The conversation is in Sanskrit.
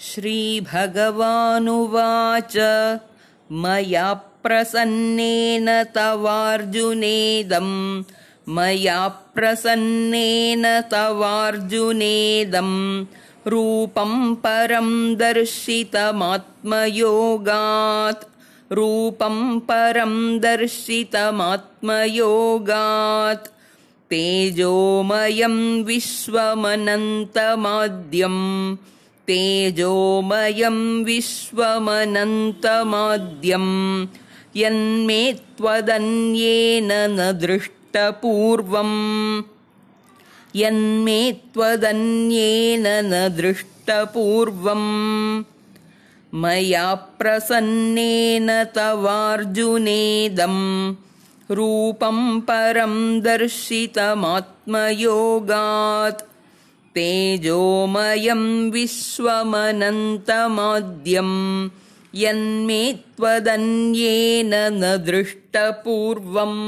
श्रीभगवानुवाच। मया प्रसन्नेन तवार्जुनेदम्। मया प्रसन्नेन तवार्जुनेदम्। रूपं परं दर्शितमात्मयोगात्। रूपं परं दर्शितमात्मयोगात्। तेजोमयं विश्वमनन्तमाद्यम् तेजोमयं विश्वमनन्तमाद्यम् यन्मे त्वदन्येन न दृष्टपूर्वम् यन्मे त्वदन्येन न दृष्टपूर्वम् मया प्रसन्नेन तवार्जुनेदम् रूपं परं दर्शितमात्मयोगात् तेजोमयं विश्वमनन्तमाद्यम् यन्मे त्वदन्येन न दृष्टपूर्वम्